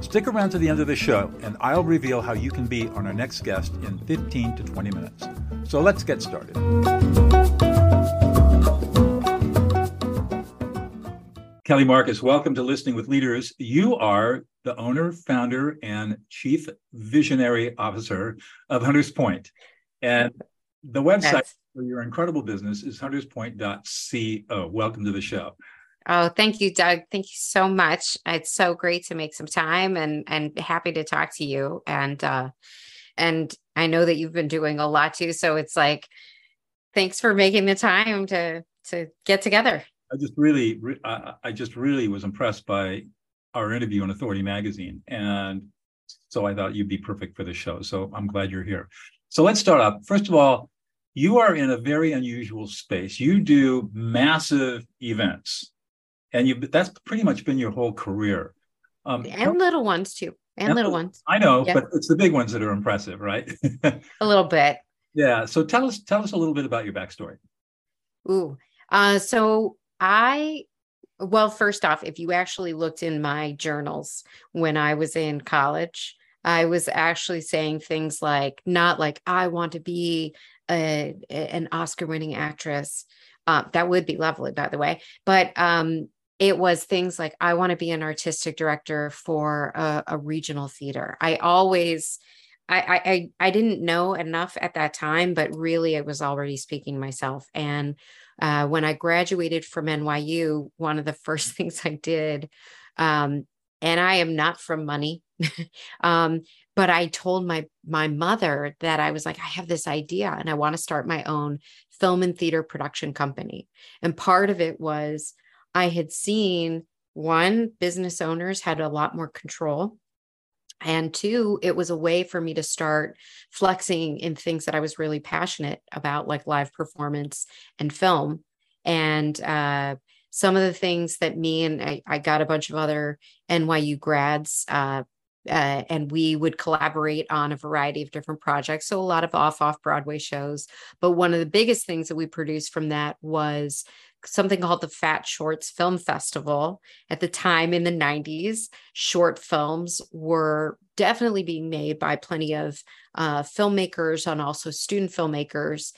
Stick around to the end of the show, and I'll reveal how you can be on our next guest in 15 to 20 minutes. So let's get started. Kelly Markus, welcome to Listening with Leaders. You are the owner, founder, and chief visionary officer of Hunters Point. And the website That's... for your incredible business is hunterspoint.co. Welcome to the show. Oh, thank you, Doug. Thank you so much. It's so great to make some time and and happy to talk to you. And uh and I know that you've been doing a lot too. So it's like thanks for making the time to to get together. I just really I, I just really was impressed by our interview on Authority Magazine. And so I thought you'd be perfect for the show. So I'm glad you're here. So let's start up. First of all, you are in a very unusual space. You do massive events and you that's pretty much been your whole career. Um, and little ones too, and, and little ones. I know, yeah. but it's the big ones that are impressive, right? a little bit. Yeah. So tell us tell us a little bit about your backstory. Ooh, uh, so I well, first off, if you actually looked in my journals when I was in college, I was actually saying things like, not like I want to be a, an Oscar winning actress. Uh, that would be lovely, by the way. But um, it was things like i want to be an artistic director for a, a regional theater. I always I, I i didn't know enough at that time but really i was already speaking myself. And uh, when i graduated from nyu one of the first things i did um, and i am not from money um, but i told my my mother that i was like i have this idea and i want to start my own film and theater production company. And part of it was I had seen one, business owners had a lot more control. And two, it was a way for me to start flexing in things that I was really passionate about, like live performance and film. And uh, some of the things that me and I, I got a bunch of other NYU grads uh, uh, and we would collaborate on a variety of different projects. So a lot of off off Broadway shows. But one of the biggest things that we produced from that was something called the Fat Shorts Film Festival. At the time in the 90s, short films were definitely being made by plenty of uh, filmmakers and also student filmmakers.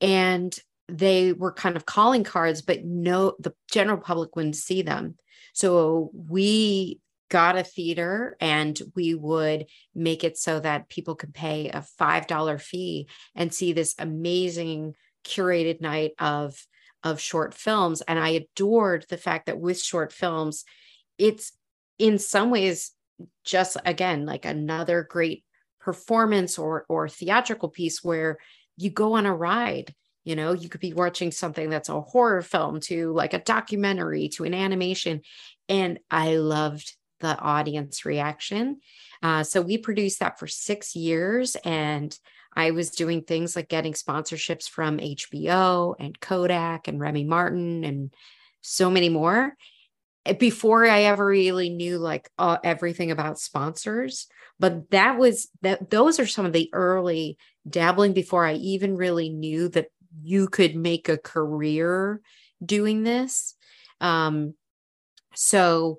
And they were kind of calling cards, but no, the general public wouldn't see them. So we got a theater and we would make it so that people could pay a $5 fee and see this amazing curated night of of short films and i adored the fact that with short films it's in some ways just again like another great performance or or theatrical piece where you go on a ride you know you could be watching something that's a horror film to like a documentary to an animation and i loved the audience reaction. Uh, so we produced that for six years, and I was doing things like getting sponsorships from HBO and Kodak and Remy Martin and so many more eh, before I ever really knew like uh, everything about sponsors. But that was that; those are some of the early dabbling before I even really knew that you could make a career doing this. Um, so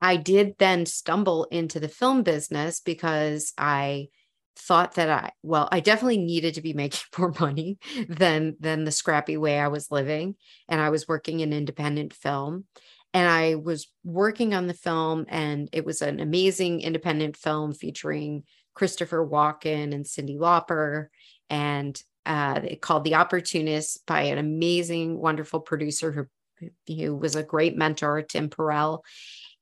I did then stumble into the film business because I thought that I well I definitely needed to be making more money than than the scrappy way I was living and I was working in independent film and I was working on the film and it was an amazing independent film featuring Christopher Walken and Cyndi Lauper and uh, it called The Opportunist by an amazing wonderful producer who who was a great mentor Tim Perell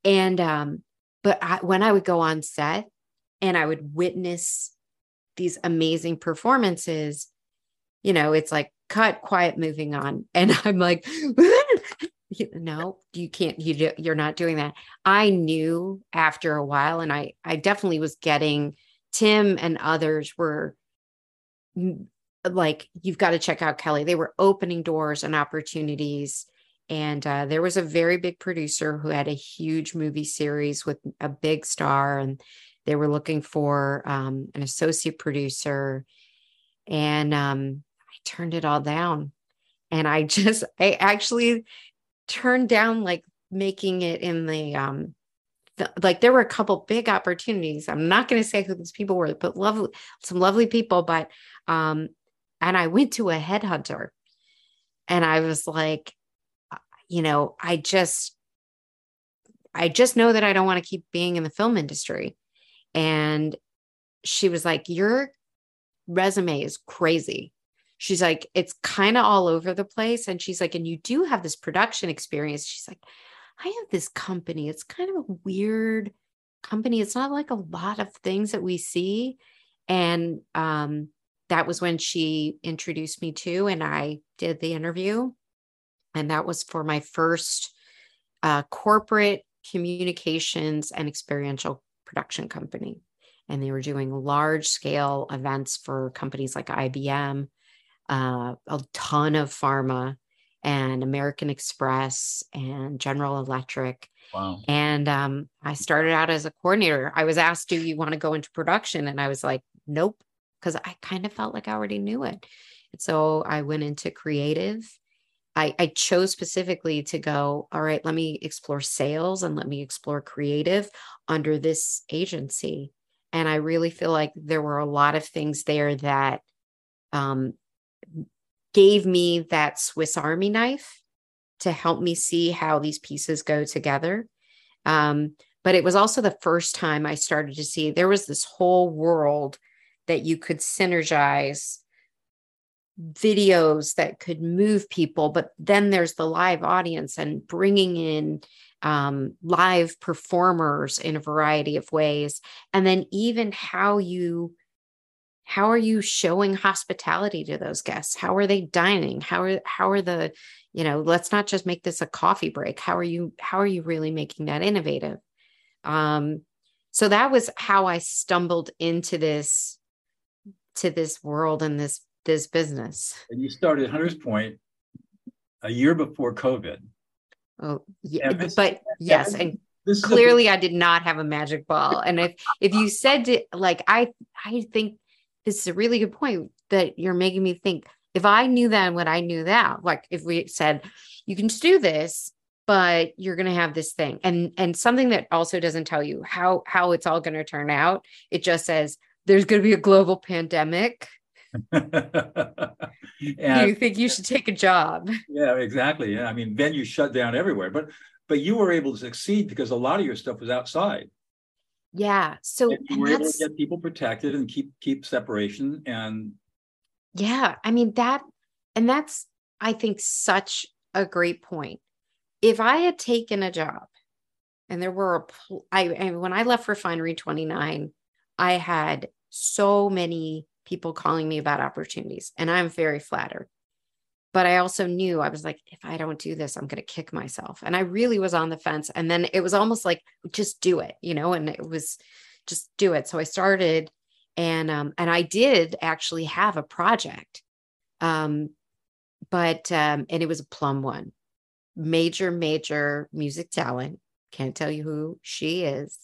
and um, but I, when I would go on set and I would witness these amazing performances, you know, it's like cut, quiet, moving on. And I'm like, no you can't you do, you're not doing that i knew after a while and i i definitely was getting tim and others were like you've got to check out kelly they were opening doors and opportunities and uh, there was a very big producer who had a huge movie series with a big star and they were looking for um, an associate producer. And um, i turned it all down. And i just i actually turned down like making it in the um the, like there were a couple big opportunities. I'm not going to say who these people were but lovely some lovely people but um and i went to a headhunter. And i was like uh, you know i just i just know that i don't want to keep being in the film industry and she was like your resume is crazy she's like, it's kind of all over the place. And she's like, and you do have this production experience. She's like, I have this company. It's kind of a weird company. It's not like a lot of things that we see. And um, that was when she introduced me to, and I did the interview. And that was for my first uh, corporate communications and experiential production company. And they were doing large scale events for companies like IBM, uh, a ton of pharma and American Express and General Electric. Wow. And um, I started out as a coordinator. I was asked, Do you want to go into production? And I was like, Nope, because I kind of felt like I already knew it. And so I went into creative. I, I chose specifically to go, All right, let me explore sales and let me explore creative under this agency. And I really feel like there were a lot of things there that um, gave me that Swiss Army knife to help me see how these pieces go together. Um, but it was also the first time I started to see there was this whole world that you could synergize videos that could move people but then there's the live audience and bringing in um, live performers in a variety of ways. And then even how you how are you showing hospitality to those guests? How are they dining? How are how are the you know let's not just make this a coffee break. How are you how are you really making that innovative? Um so that was how i stumbled into this to this world and this this business and you started hunters point a year before covid oh yeah this, but yes and clearly I did not have a magic ball. And if if you said to, like I I think this is a really good point that you're making me think. If I knew then what I knew that, like if we said, you can do this, but you're going to have this thing and and something that also doesn't tell you how how it's all going to turn out it just says there's going to be a global pandemic do you think you should take a job yeah exactly yeah i mean venues shut down everywhere but but you were able to succeed because a lot of your stuff was outside yeah. So and you were able to get people protected and keep keep separation and yeah, I mean that and that's I think such a great point. If I had taken a job and there were a I and when I left Refinery29, I had so many people calling me about opportunities and I'm very flattered but I also knew I was like, if I don't do this, I'm going to kick myself. And I really was on the fence. And then it was almost like, just do it, you know, and it was just do it. So I started and, um, and I did actually have a project. Um, but, um, and it was a plum one, major, major music talent. Can't tell you who she is.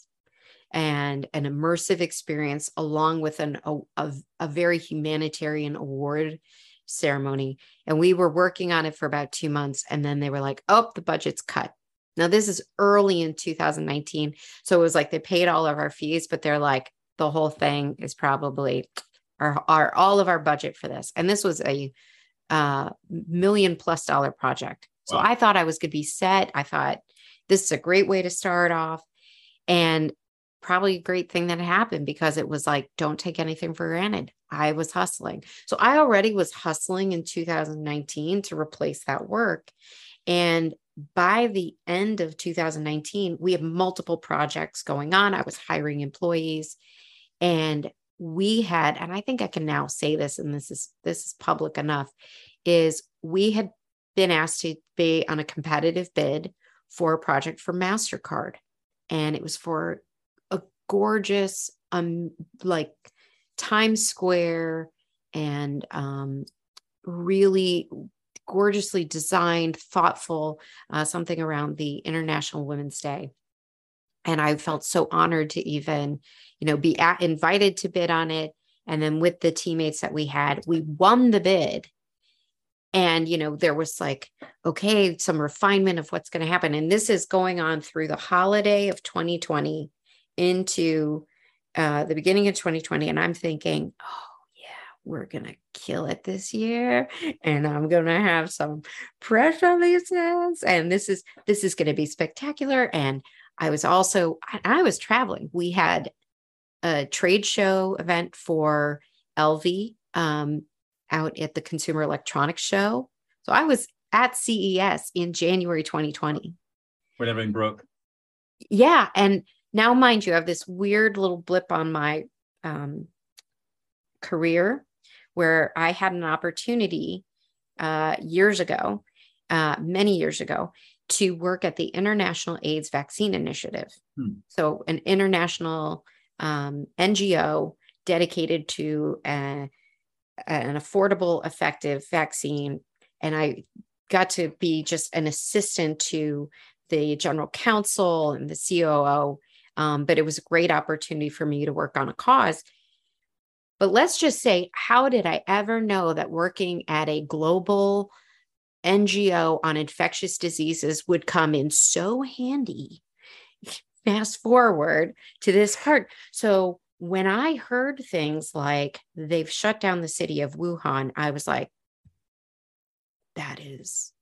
And an immersive experience along with an, a, a, a very humanitarian award ceremony. And we were working on it for about two months. And then they were like, oh, the budget's cut. Now, this is early in 2019. So it was like they paid all of our fees, but they're like, the whole thing is probably our, our all of our budget for this. And this was a uh, million plus dollar project. So wow. I thought I was going to be set. I thought this is a great way to start off. And probably a great thing that happened because it was like, don't take anything for granted. I was hustling. So I already was hustling in 2019 to replace that work. And by the end of 2019, we had multiple projects going on. I was hiring employees and we had, and I think I can now say this, and this is this is public enough, is we had been asked to be on a competitive bid for a project for MasterCard. And it was for gorgeous, um, like Times Square and um, really gorgeously designed, thoughtful, uh, something around the International Women's Day. And I felt so honored to even, you know, be at, invited to bid on it. And then with the teammates that we had, we won the bid. And, you know, there was like, okay, some refinement of what's going to happen. And this is going on through the holiday of 2020 into uh, the beginning of 2020. And I'm thinking, oh, yeah, we're going to kill it this year and i'm going to have some press releases and this is this is going to be spectacular. And i was also I, I was traveling. We had a trade show event for lv um, out at the consumer electronics show. So i was at ces in january 2020 when everything broke. Yeah and now mind you i have this weird little blip on my um, career where I had an opportunity uh, years ago, uh, many years ago, to work at the International AIDS Vaccine Initiative. Hmm. So, an international um, NGO dedicated to a, an affordable, effective vaccine. And I got to be just an assistant to the general counsel and the COO. Um, but it was a great opportunity for me to work on a cause but let's just say, how did I ever know that working at a global NGO on infectious diseases would come in so handy? Fast forward to this part. So, when I heard things like they've shut down the city of Wuhan, I was like, that is,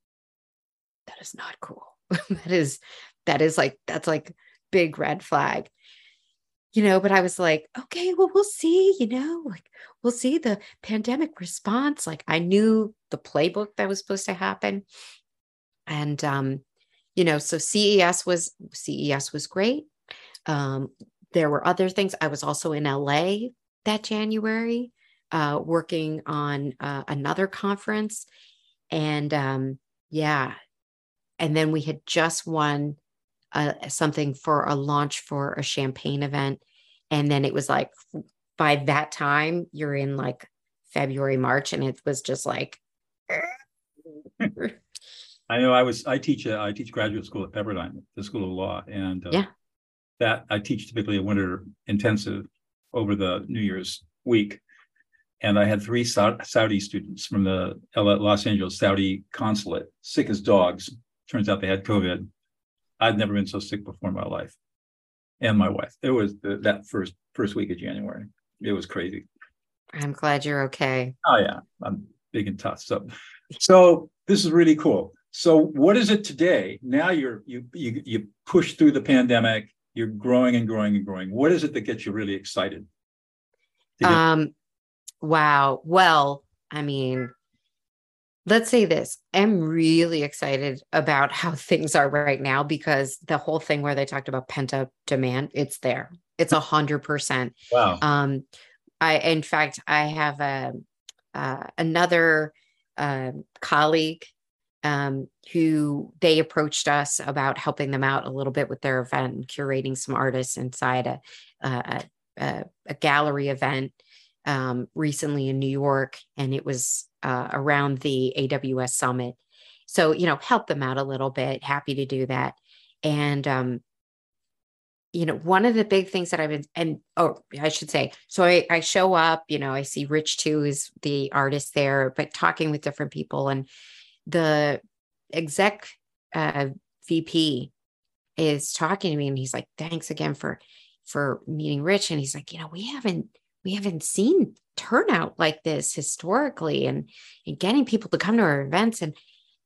that is not cool. that is, that is like, that's like big red flag you know, but I was like, okay, well, we'll see, you know, like we'll see the pandemic response. Like I knew the playbook that was supposed to happen. And um, you know, so CES was CES was great. Um, there were other things. I was also in LA that January, uh, working on uh, another conference. And um, yeah. And then we had just won uh, something for a launch for a champagne event. And then it was like by that time, you're in like February, March, and it was just like. I know I was, I teach, uh, I teach graduate school at Pepperdine, the School of Law. And uh, yeah, that I teach typically a winter intensive over the New Year's week. And I had three Saudi students from the Los Angeles Saudi consulate, sick as dogs. Turns out they had COVID. I'd never been so sick before in my life, and my wife. It was the, that first first week of January. It was crazy. I'm glad you're okay. Oh yeah, I'm big and tough. So, so this is really cool. So, what is it today? Now you're you you you push through the pandemic. You're growing and growing and growing. What is it that gets you really excited? Get- um, wow. Well, I mean, let's say this i'm really excited about how things are right now because the whole thing where they talked about pent up demand it's there. It's a hundred percent. Wow. Um i in fact i have a uh, another uh, colleague um, who they approached us about helping them out a little bit with their event and curating some artists inside a, a, a, a gallery event um, recently in New York, and it was uh, around the AWS Summit. So, you know, help them out a little bit. Happy to do that. And, um, you know, one of the big things that I've been, and oh, I should say, so I, I show up, you know, I see Rich too is the artist there, but talking with different people and the exec uh, VP is talking to me and he's like, thanks again for, for meeting Rich. And he's like, you know, we haven't, we haven't seen turnout like this historically and, and getting people to come to our events. And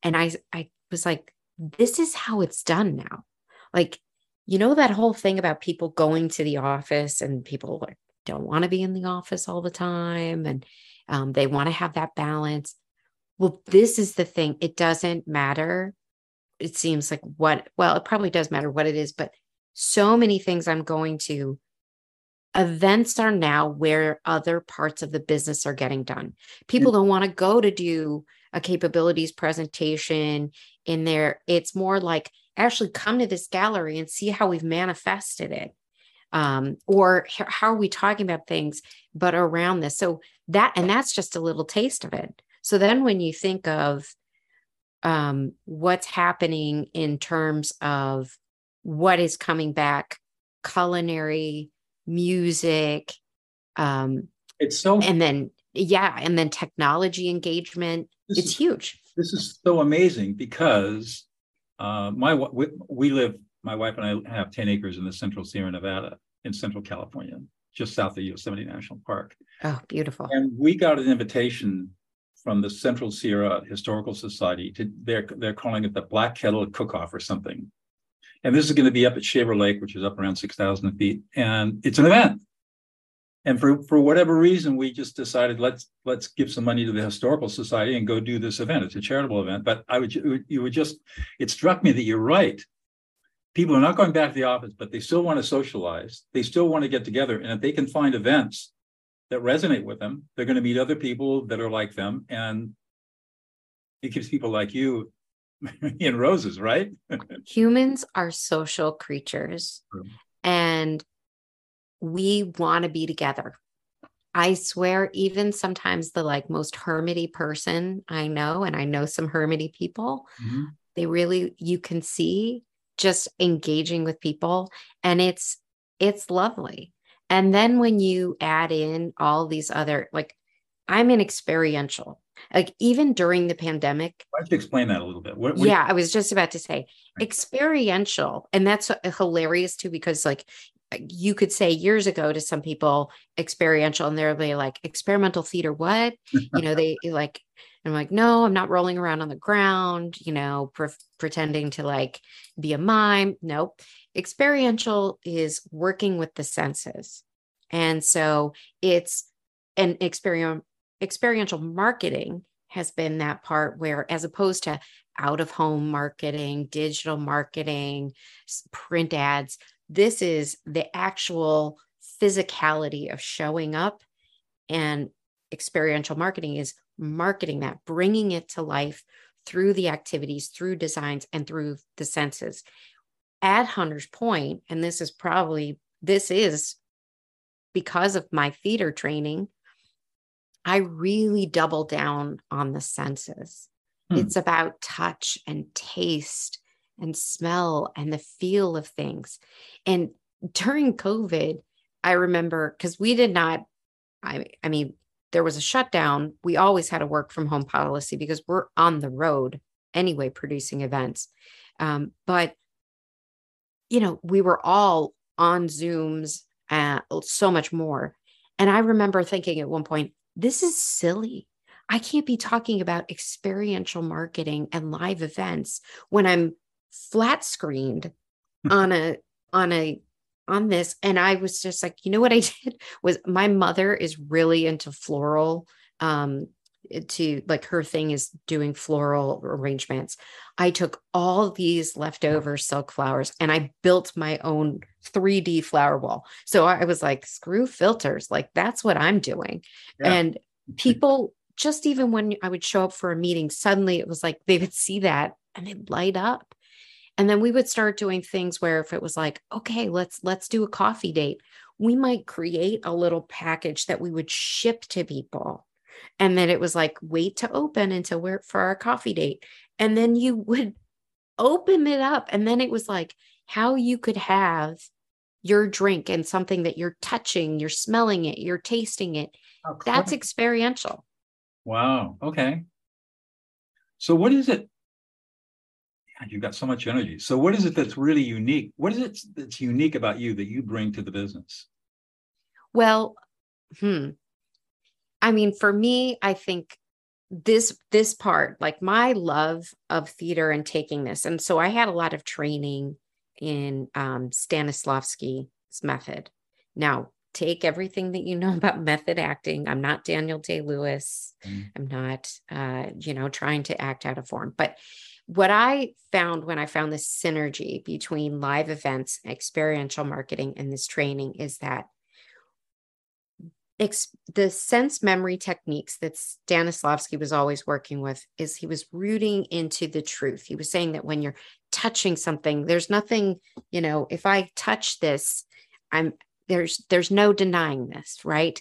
and I I was like this is how it's done now. Like you know that whole thing about people going to the office and people don't want to be in the office all the time and um, they want to have that balance. Well this is the thing. It doesn't matter. It seems like what well it probably does matter what it is but so many things i'm going to events are now where other parts of the business are getting done. People don't want to go to do a capabilities presentation in there. It's more like actually come to this gallery and see how we've manifested it. Um, or how are we talking about things, but around this? So that, and that's just a little taste of it. So then when you think of um, what's happening in terms of what is coming back, culinary, music, um, it's so, and then, yeah, and then technology engagement. It's is, huge. This is so amazing because uh, my we, we live, my wife and I have 10 acres in the central Sierra Nevada in central California, just south of Yosemite National Park. Oh, beautiful. And we got an invitation from the Central Sierra Historical Society to they're they're calling it the Black Kettle Cook-Off or something. And this is going to be up at Shaver Lake, which is up around 6,000 feet. And it's an event. And for, for whatever reason, we just decided let's let's give some money to the historical society and go do this event. It's a charitable event. But I would you would just it struck me that you're right. People are not going back to the office, but they still want to socialize. They still want to get together. And if they can find events that resonate with them. They're going to meet other people that are like them. And it gives people like you in roses, right? Humans are social creatures and we want to be together. I swear, even sometimes the like most hermity person I know, and I know some hermity people, mm-hmm. they really, you can see just engaging with people and it's, it's lovely. And then when you add in all these other, like I'm in experiential, like even during the pandemic. I you explain that a little bit? What, what yeah, you- I was just about to say experiential. And that's uh, hilarious too, because like you could say years ago to some people experiential and they're like experimental theater what you know they like i'm like no i'm not rolling around on the ground you know pre- pretending to like be a mime nope experiential is working with the senses. And so it's an experience experiential marketing has been that part where as opposed to out of home marketing, digital marketing, print ads, this is the actual physicality of showing up and experiential marketing is marketing that, bringing it to life through the activities, through designs, and through the senses. At Hunter's Point, and this is probably, this is because of my theater training, I really double down on the senses. Hmm. It's about touch and taste and smell and the feel of things. And during COVID, I remember because we did not, I, I mean, there was a shutdown. We always had a work from home policy because we're on the road anyway, producing events. Um, but you know, we were all on Zooms and so much more. And I remember thinking at one point, this is silly. I can't be talking about experiential marketing and live events when I'm flat screened on a on a on this. And I was just like you know what I did? Was my mother is really into floral um to like her thing is doing floral arrangements. I took all these leftover silk flowers and I built my own 3D flower wall. So I was like, screw filters. Like that's what I'm doing. Yeah. And people, just even when I would show up for a meeting, suddenly it was like they would see that and they'd light up. And then we would start doing things where if it was like, okay, let's let's do a coffee date, we might create a little package that we would ship to people and then it was like, wait to open until we're for our coffee date. And then you would open it up. And then it was like how you could have your drink and something that you're touching, you're smelling it, you're tasting it. Oh, That's experiential. Wow. Okay. So what is it? you've got so much energy. So what is it that's really unique? What is it that's unique about you that you bring to the business? Well, hmm. I mean, for me, I think this this part, like my love of theater and taking this, and so I had a lot of training in um, Stanislavski's method. Now, take everything that you know about method acting. I'm not Daniel Day Lewis. Mm. I'm not, uh, you know, trying to act out of form. But what I found when I found this synergy between live events, experiential marketing, and this training is that ex- the sense memory techniques that Stanislavski was always working with is he was rooting into the truth. He was saying that when you're touching something, there's nothing, you know, if I touch this, I'm there's there's no denying this, right?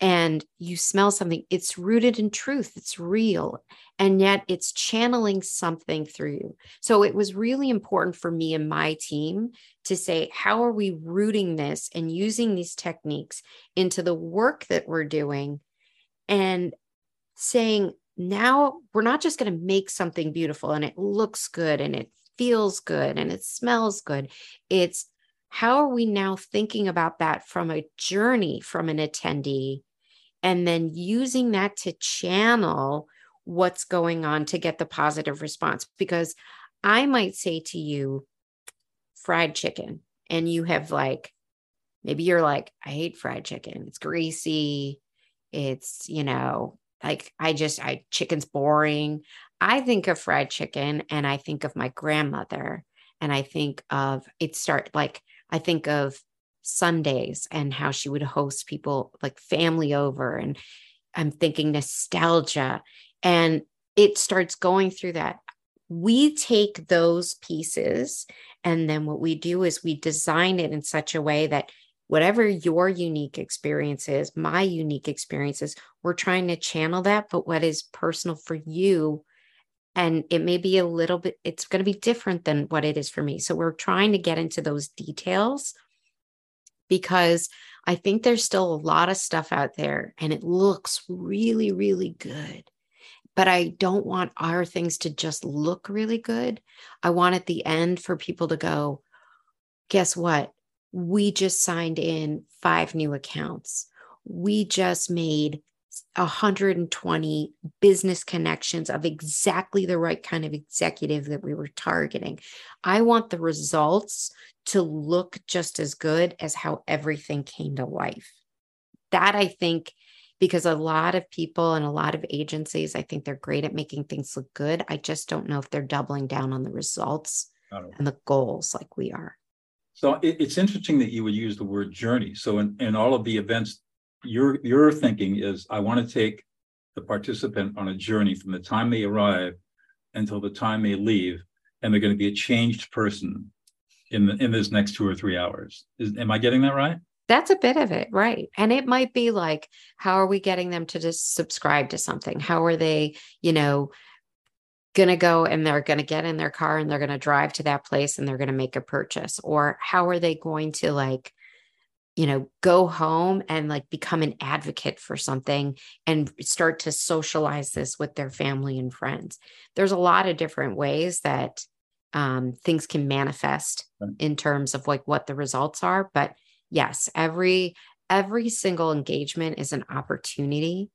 And you smell something, it's rooted in truth, it's real, and yet it's channeling something through you. So it was really important for me and my team to say, how are we rooting this and using these techniques into the work that we're doing and saying, now we're not just going to make something beautiful and it looks good and it feels good and it smells good. It's how are we now thinking about that from a journey from an attendee and then using that to channel what's going on to get the positive response? Because I might say to you, fried chicken and you have like maybe you're like i hate fried chicken. It's greasy. It's you know like i just i chicken's boring. I think of fried chicken and i think of my grandmother and i think of it start like i think of sundays and how she would host people like family over and i'm thinking nostalgia and it starts going through that we take those pieces and then what we do is we design it in such a way that whatever your unique experience is, my unique experiences, we're trying to channel that, but what is personal for you. And it may be a little bit, it's going to be different than what it is for me. So we're trying to get into those details because I think there's still a lot of stuff out there and it looks really, really good but I don't want our things to just look really good. I want at the end for people to go, guess what? We just signed in five new accounts. We just made 120 business connections of exactly the right kind of executive that we were targeting. I want the results to look just as good as how everything came to life. That I think because a lot of people and a lot of agencies, I think they're great at making things look good. I just don't know if they're doubling down on the results and the goals like we are. So it, it's interesting that you would use the word journey. So in, in all of the events, your your thinking is I want to take the participant on a journey from the time they arrive until the time they leave, and they're going to be a changed person in the in this next two or three hours. Is, am I getting that right? That's a bit of it, right? And it might be like, how are we getting them to just subscribe to something? How are they, you know, going to go and they're going to get in their car and they're going to drive to that place and they're going to make a purchase? Or how are they going to like, you know, go home and like become an advocate for something and start to socialize this with their family and friends? There's a lot of different ways that um, things can manifest in terms of like what the results are, but yes every every single engagement is an opportunity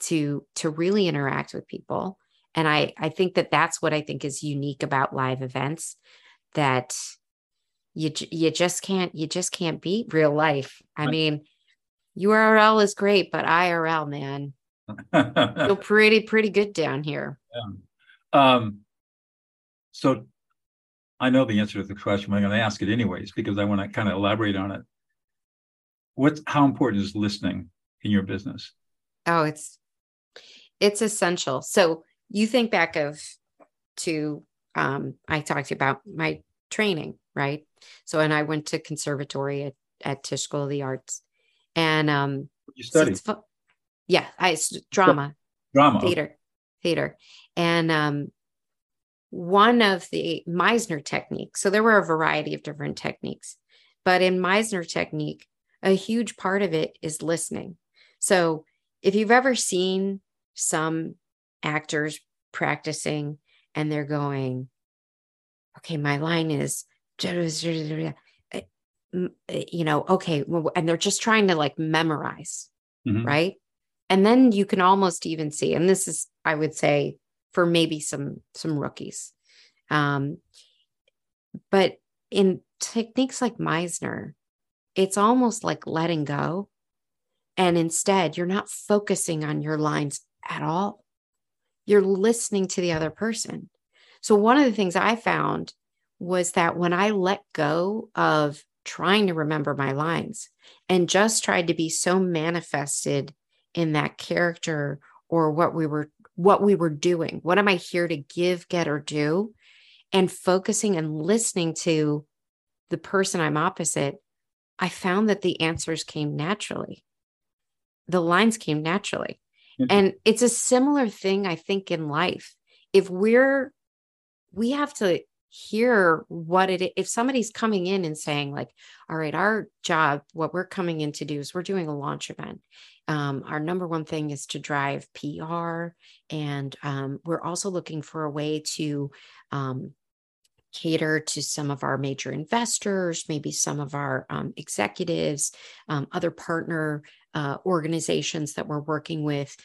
to to really interact with people. And i i think that that's what i think is unique about live events that you you just can't you just can't beat real life. I right. mean url is great but irl man. Feel pretty pretty good down here. Yeah. um so i know the answer to the question but i'm going to ask it anyways because i want to kind of elaborate on it. What's how important is listening in your business? Oh it's it's essential. So you think back of to um i talked to you about my training right so and i went to conservatory at, at tisch school of the arts. And um you studied? so yeah i drama. Drama theater theater. And um one of the meisner techniques so there were a variety of different techniques but in meisner technique a huge part of it is listening. So if you've ever seen some actors practicing and they're going, okay, my line is, you know, okay, and they're just trying to like memorize, mm-hmm. right? And then you can almost even see, and this is, I would say, for maybe some some rookies, um, but in techniques like Meisner, it's almost like letting go. And instead, you're not focusing on your lines at all. You're listening to the other person. So, one of the things I found was that when I let go of trying to remember my lines and just tried to be so manifested in that character or what we were what we were doing what am i here to give get or do? And focusing and listening to the person i'm opposite i found that the answers came naturally. The lines came naturally. Mm-hmm. And it's a similar thing i think in life. If we're we have to hear what it if somebody's coming in and saying like all right our job what we're coming in to do is we're doing a launch event um, our number one thing is to drive pr and um, we're also looking for a way to um, cater to some of our major investors maybe some of our um, executives um, other partner uh, organizations that we're working with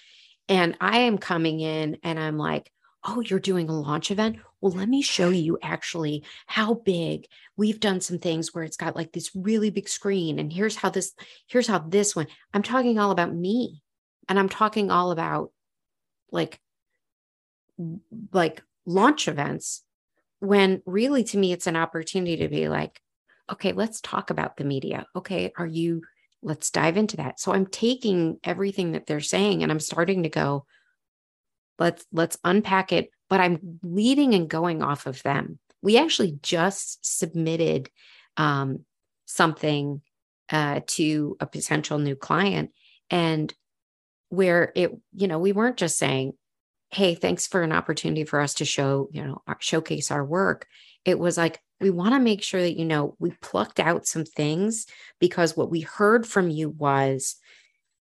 and i am coming in and i'm like oh, you're doing a launch event? Well, let me show you actually how big we've done some things where it's got like this really big screen. And here's how this, here's how this one, I'm talking all about me. And I'm talking all about like, like launch events when really to me it's an opportunity to be like, okay, let's talk about the media. Okay, are you, let's dive into that. So I'm taking everything that they're saying and I'm starting to go, let's let's unpack it but i'm leading and going off of them. We actually just submitted um, something uh, to a potential new client and where it you know we weren't just saying hey thanks for an opportunity for us to show you know showcase our work. It was like we want to make sure that you know we plucked out some things because what we heard from you was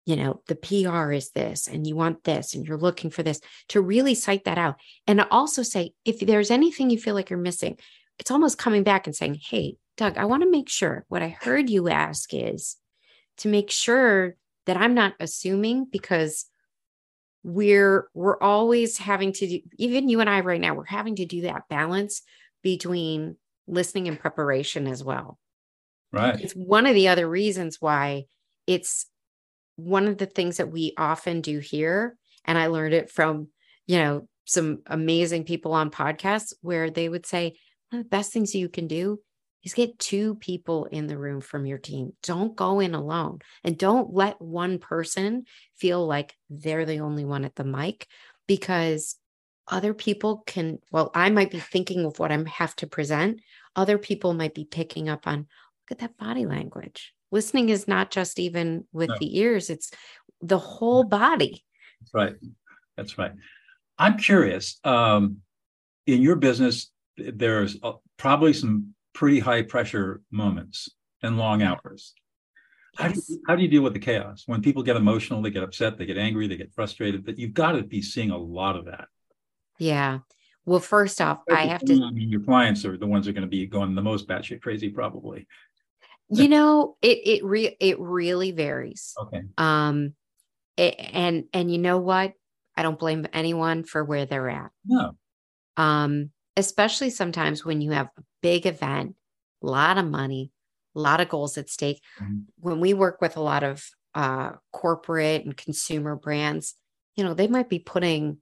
you know, the PR is this, and you want this, and you're looking for this to really cite that out. And also say, if there's anything you feel like you're missing, it's almost coming back and saying, Hey, Doug, I want to make sure what I heard you ask is to make sure that I'm not assuming because we're we're always having to do even you and I right now we're having to do that balance between listening and preparation as well. Right. It's one of the other reasons why it's one of the things that we often do here, and I learned it from, you know, some amazing people on podcasts where they would say, one of the best things you can do is get two people in the room from your team. Don't go in alone and don't let one person feel like they're the only one at the mic because other people can, well, I might be thinking of what I have to present. Other people might be picking up on, look at that body language listening is not just even with no. the ears it's the whole body. That's right. That's right. I'm curious um, in your business there's probably some pretty high pressure moments and long hours. How, do you, how do you deal with the chaos? When people get emotional they get upset they get angry they get frustrated but you've got to be seeing a lot of that. Yeah. Well first off i have to i mean your clients are the ones that are going to be going the most batshit crazy probably you know it it re- it really varies. Okay. Um it, and and you know what? I don't blame anyone for where they're at. No. Um especially sometimes when you have a big event a lot of money a lot of goals at stake. Mm-hmm. when we work with a lot of uh corporate and consumer brands you know they might be putting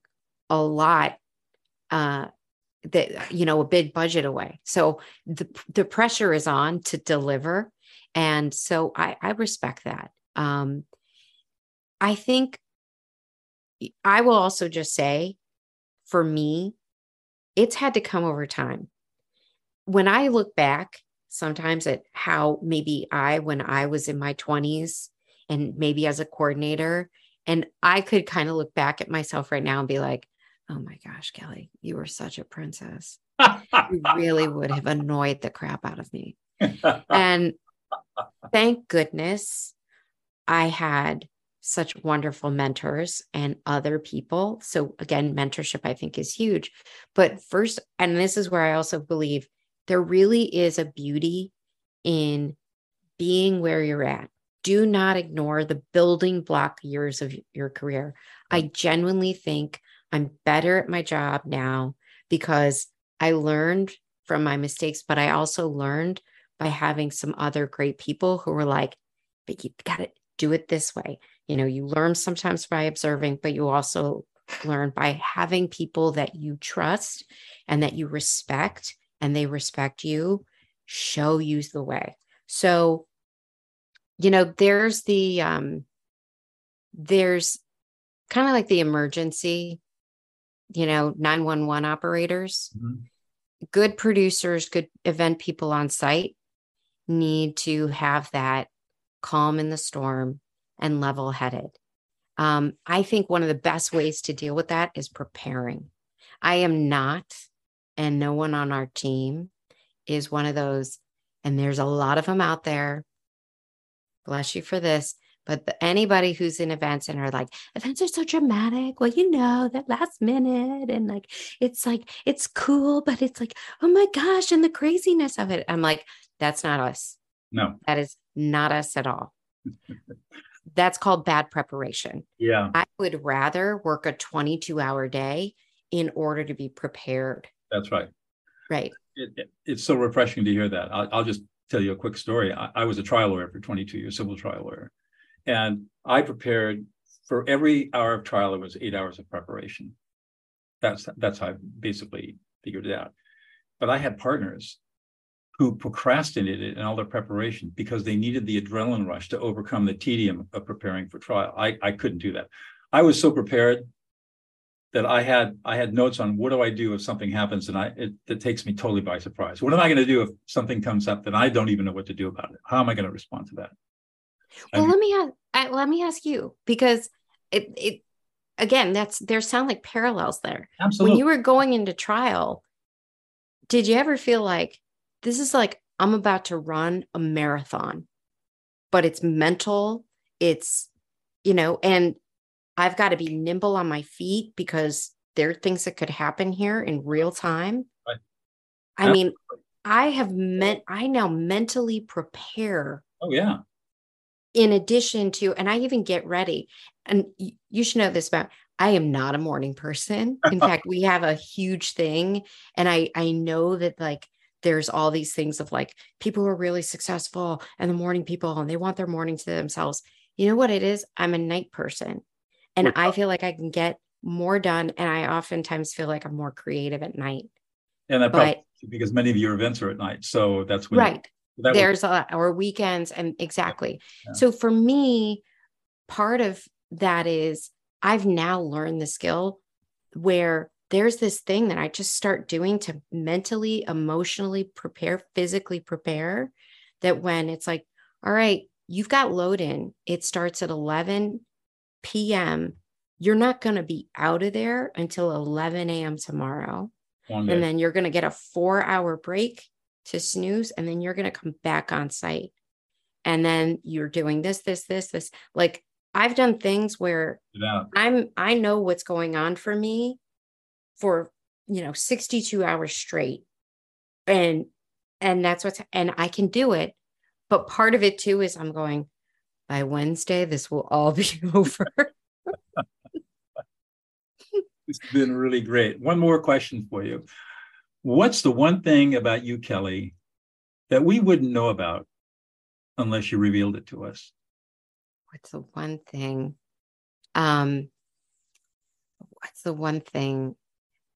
a lot uh that you know a big budget away. So the the pressure is on to deliver and so i i respect that um i think i will also just say for me it's had to come over time when i look back sometimes at how maybe i when i was in my 20s and maybe as a coordinator and i could kind of look back at myself right now and be like Oh my gosh, Kelly, you were such a princess. you really would have annoyed the crap out of me. and thank goodness I had such wonderful mentors and other people. So, again, mentorship I think is huge. But first, and this is where I also believe there really is a beauty in being where you're at. Do not ignore the building block years of your career. I genuinely think I'm better at my job now because I learned from my mistakes, but I also learned by having some other great people who were like, but you got to do it this way. You know, you learn sometimes by observing, but you also learn by having people that you trust and that you respect and they respect you, show you the way. So, you know, there's the um there's kind of like the emergency, you know, 911 operators. Mm-hmm. Good producers, good event people on site need to have that calm in the storm and level headed. Um, I think one of the best ways to deal with that is preparing. I am not, and no one on our team is one of those, and there's a lot of them out there. Bless you for this. But the, anybody who's in events and are like, events are so dramatic. Well, you know, that last minute and like, it's like, it's cool, but it's like, oh my gosh, and the craziness of it. I'm like, that's not us. No, that is not us at all. that's called bad preparation. Yeah. I would rather work a 22 hour day in order to be prepared. That's right. Right. It, it, it's so refreshing to hear that. I'll, I'll just tell you a quick story. I, I, was a trial lawyer for 22 years, civil trial lawyer. And I prepared for every hour of trial, it was eight hours of preparation. That's that's how I basically figured it out. But I had partners who procrastinated in all their preparation because they needed the adrenaline rush to overcome the tedium of preparing for trial. I, I couldn't do that. I was so prepared that I had I had notes on what do I do if something happens and I it, it takes me totally by surprise. What am I going to do if something comes up that I don't even know what to do about it? How am I going to respond to that? Well, let me ask, let me ask you because it it again that's there sound like parallels there. Absolutely. When you were going into trial, did you ever feel like this is like I'm about to run a marathon, but it's mental, it's you know, and I've got to be nimble on my feet because there are things that could happen here in real time. Right. I mean, I have meant I now mentally prepare. Oh yeah. In addition to, and I even get ready. And you should know this about I am not a morning person. In fact, we have a huge thing. And I I know that like there's all these things of like people who are really successful and the morning people and they want their morning to themselves. You know what it is? I'm a night person. And I feel like I can get more done. And I oftentimes feel like I'm more creative at night. And that but, because many of your events are at night. So that's when right. That There's was, a lot, or weekends and exactly. Yeah. So for me, part of that is I've now learned the skill where there's this thing that I just start doing to mentally, emotionally prepare, physically prepare that when it's like, all right, you've got load in, it starts at 11 p.m., you're not going to be out of there until 11 a.m. tomorrow. And then you're going to get a four hour break to snooze, and then you're going to come back on site. And then you're doing this, this, this, this. Like I've done things where yeah. I'm, I know what's going on for me for, you know, 62 hours straight. And, and that's what's, and I can do it. But part of it too is I'm going, by Wednesday, this will all be over. it's been really great. One more question for you. What's the one thing about you, Kelly, that we wouldn't know about unless you revealed it to us? What's the one thing? Um, what's the one thing?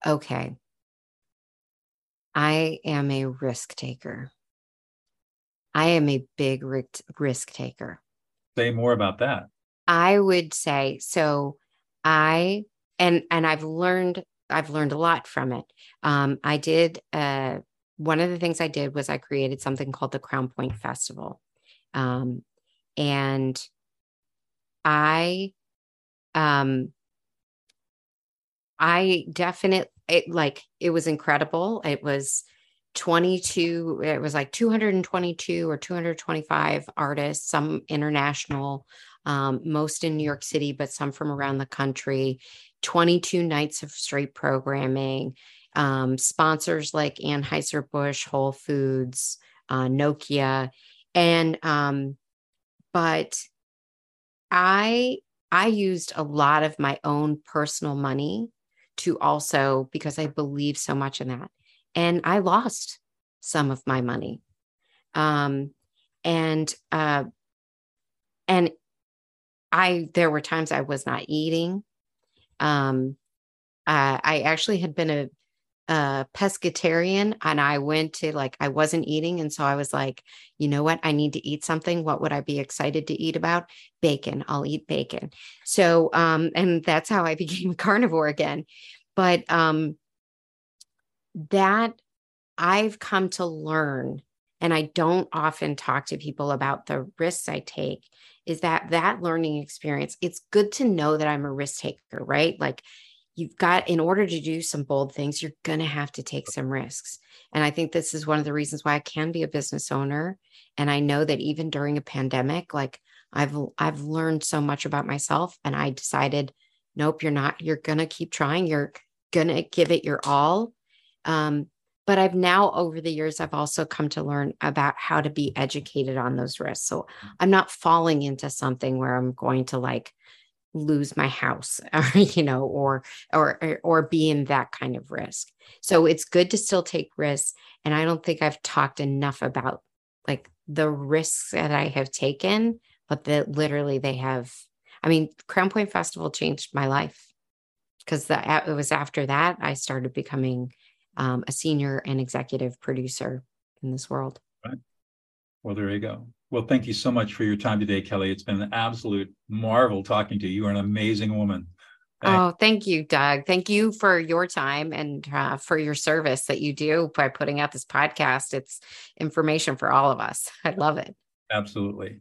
Okay. I am a risk taker. I am a big risk taker say more about that. I would say so. I and and I've learned I've learned a lot from it. Um, I did uh, one of the things I did was I created something called the Crown Point Festival, um, and I um I definitely it, like it was incredible. It was 22 it was like 222 or 225 artists some international um, most in new york city but some from around the country. 22 nights of straight programming um, sponsors like anheuser-busch whole foods uh, nokia. And um, but i i used a lot of my own personal money to also because i believe so much in that and I lost some of my money. Um, and uh, and I there were times I was not eating. Um, uh, I actually had been a a pescatarian and I went to like, I wasn't eating. And so I was like, you know what? I need to eat something. What would I be excited to eat about? Bacon. I'll eat bacon. So, um, and that's how I became a carnivore again. But um, that I've come to learn, and I don't often talk to people about the risks I take, is that that learning experience, it's good to know that I'm a risk taker, right? Like, you've got in order to do some bold things you're going to have to take some risks. And i think this is one of the reasons why i can be a business owner. And i know that even during a pandemic like i've i've learned so much about myself and i decided nope you're not you're going to keep trying. You're going to give it your all um, but i've now over the years i've also come to learn about how to be educated on those risks. So i'm not falling into something where i'm going to like lose my house you know or or or be in that kind of risk. So it's good to still take risks and i don't think i've talked enough about like the risks that i have taken but that literally they have i mean crown point festival changed my life because it was after that i started becoming um, a senior and executive producer in this world right well there you go well, thank you so much for your time today, Kelly. It's been an absolute marvel talking to you. You are an amazing woman. Thanks. Oh, thank you, Doug. Thank you for your time and uh, for your service that you do by putting out this podcast. It's information for all of us. I love it. Absolutely.